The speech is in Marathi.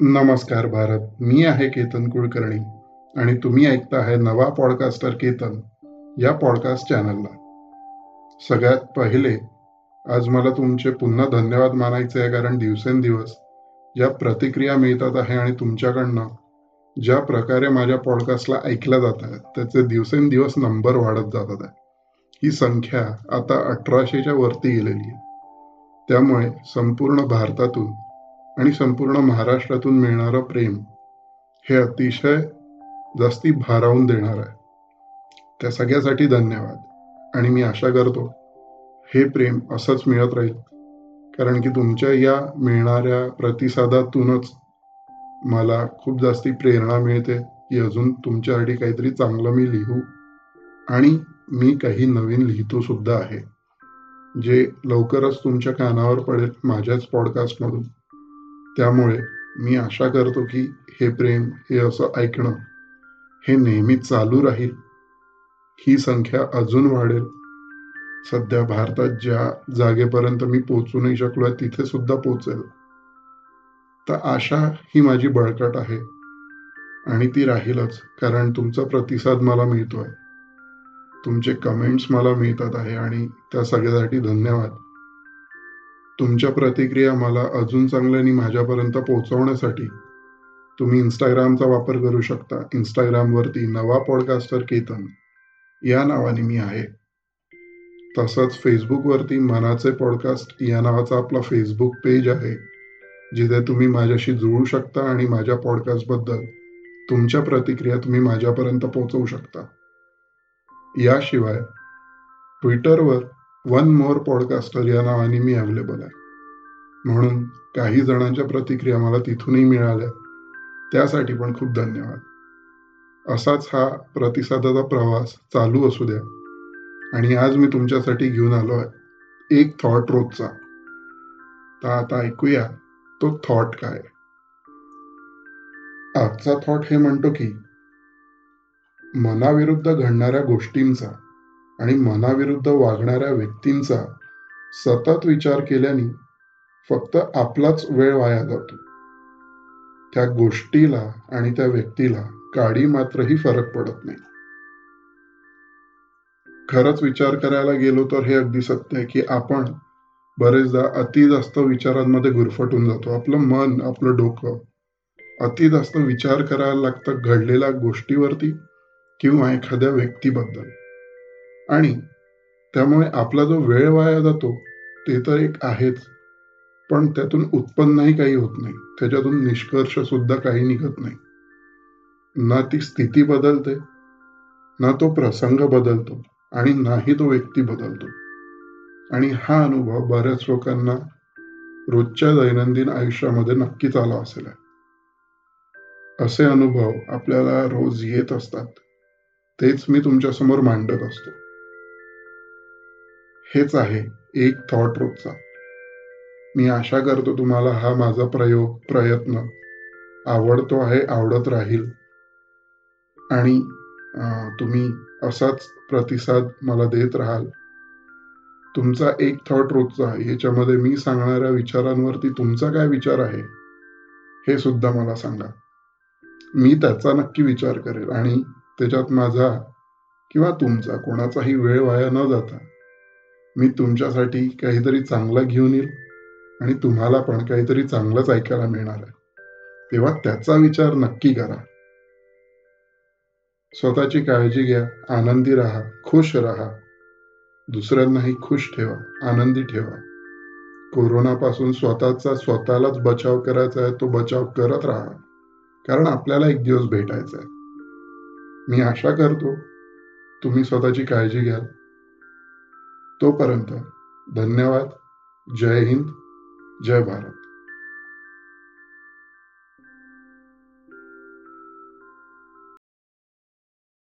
नमस्कार भारत. मी आहे केतन कुलकर्णी आणि तुम्ही ऐकता आहे नवा पॉडकास्टर केतन या पॉडकास्ट चॅनलला. सगळ्यात पहिले आज मला तुमचे पुन्हा धन्यवाद मानायचे आहे कारण दिवसेंदिवस ज्या प्रतिक्रिया मिळतात आहे आणि तुमच्याकडनं ज्या प्रकारे माझ्या पॉडकास्टला ऐकल्या जात आहे त्याचे दिवसेंदिवस नंबर वाढत जातात आहे. ही संख्या आता अठराशेच्या वरती गेलेली आहे. त्यामुळे संपूर्ण भारतातून आणि संपूर्ण महाराष्ट्रातून मिळणारं प्रेम हे अतिशय जास्ती भारावून देणार आहे. त्या सगळ्यासाठी धन्यवाद. आणि मी आशा करतो हे प्रेम असंच मिळत राहील. कारण की तुमच्या या मिळणाऱ्या प्रतिसादातूनच मला खूप जास्ती प्रेरणा मिळते की अजून तुमच्यासाठी काहीतरी चांगलं मी लिहू. आणि मी काही नवीन लिहितो सुद्धा आहे. जे लवकरच तुमच्या कानावर पडेल माझ्याच पॉडकास्टमधून त्यामुळे मी आशा करतो की हे प्रेम हे असं ऐकणं हे नेहमी चालू राहील. ही संख्या अजून वाढेल. सध्या भारतात ज्या जागेपर्यंत मी पोचू नाही शकलो आहे तिथे सुद्धा पोचेल तर आशा ही माझी बळकट आहे. आणि ती राहीलच कारण तुमचा प्रतिसाद मला मिळतोय. तुमचे कमेंट्स मला मिळतात आहे आणि त्या सगळ्यासाठी धन्यवाद. तुमच्या प्रतिक्रिया मला अजून चांगल्याने माझ्यापर्यंत पोहोचवण्यासाठी तुम्ही इंस्टाग्रामचा वापर करू शकता. इंस्टाग्रामवरती नवा पॉडकास्टर केतन या नावाने मी आहे. तसंच फेसबुकवरती मनाचे पॉडकास्ट या नावाचा आपला फेसबुक पेज आहे जिथे तुम्ही माझ्याशी जुळू शकता आणि माझ्या पॉडकास्टबद्दल तुमच्या प्रतिक्रिया तुम्ही माझ्यापर्यंत पोहोचवू शकता. याशिवाय ट्विटरवर वन मोर पॉडकास्टर या नावाने मी अवेलेबल आहे. म्हणून काही जणांच्या प्रतिक्रिया मला तिथूनही मिळाल्या. त्यासाठी पण खूप धन्यवाद. असाच हा प्रतिसादाचा प्रवास चालू असू द्या. आणि आज मी तुमच्यासाठी घेऊन आलो आहे एक थॉट रोजचा. तर आता ऐकूया तो थॉट काय आजचा थॉट हे म्हणतो की मनाविरुद्ध घडणाऱ्या गोष्टींचा आणि मनाविरुद्ध वागणाऱ्या व्यक्तींचा सतत विचार केल्याने फक्त आपलाच वेळ वाया जातो. त्या गोष्टीला आणि त्या व्यक्तीला काडी मात्रही फरक पडत नाही. खरंच विचार करायला गेलो तर हे अगदी सत्य आहे की आपण बरेचदा अति जास्त विचारांमध्ये गुरफटून जातो. आपलं मन आपलं डोकं अति जास्त विचार करायला लागतं घडलेल्या गोष्टीवरती. किंवा एखाद्या व्यक्तीबद्दल. आणि त्यामुळे आपला जो वेळ वाया जातो ते तर एक आहेच. पण त्यातून उत्पन्नही काही होत नाही. त्याच्यातून निष्कर्ष सुद्धा काही निघत नाही. ना ती स्थिती बदलते ना तो प्रसंग बदलतो आणि नाही तो व्यक्ती बदलतो. आणि हा अनुभव बऱ्याच लोकांना रोजच्या दैनंदिन आयुष्यामध्ये नक्कीच आला असेल. असे अनुभव आपल्याला रोज येत असतात. तेच मी तुमच्यासमोर मांडत असतो. हेच आहे एक थॉट रोजचा. मी आशा करतो तुम्हाला हा माझा प्रयोग प्रयत्न आवडतो आहे आवडत राहील. आणि तुम्ही असाच प्रतिसाद मला देत राहाल. तुमचा एक थॉट रोजचा याच्यामध्ये मी सांगणाऱ्या विचारांवरती तुमचा काय विचार आहे हे सुद्धा मला सांगा. मी त्याचा नक्की विचार करेल. आणि त्याच्यात माझा किंवा तुमचा कोणाचाही वेळ वाया न जाता मी तुमच्यासाठी काहीतरी चांगलं घेऊन येईल आणि तुम्हाला पण काहीतरी चांगलंच ऐकायला मिळणार आहे. तेव्हा त्याचा विचार नक्की करा. स्वतःची काळजी घ्या आनंदी राहा खुश राहा. दुसऱ्यांनाही खुश ठेवा आनंदी ठेवा. कोरोनापासून स्वतःचा स्वतःलाच बचाव करायचा आहे तो बचाव करत राहा. कारण आपल्याला एक दिवस भेटायचा आहे. मी आशा करतो तुम्ही स्वतःची काळजी घ्याल. तोपर्यंत धन्यवाद. जय हिंद. जय भारत.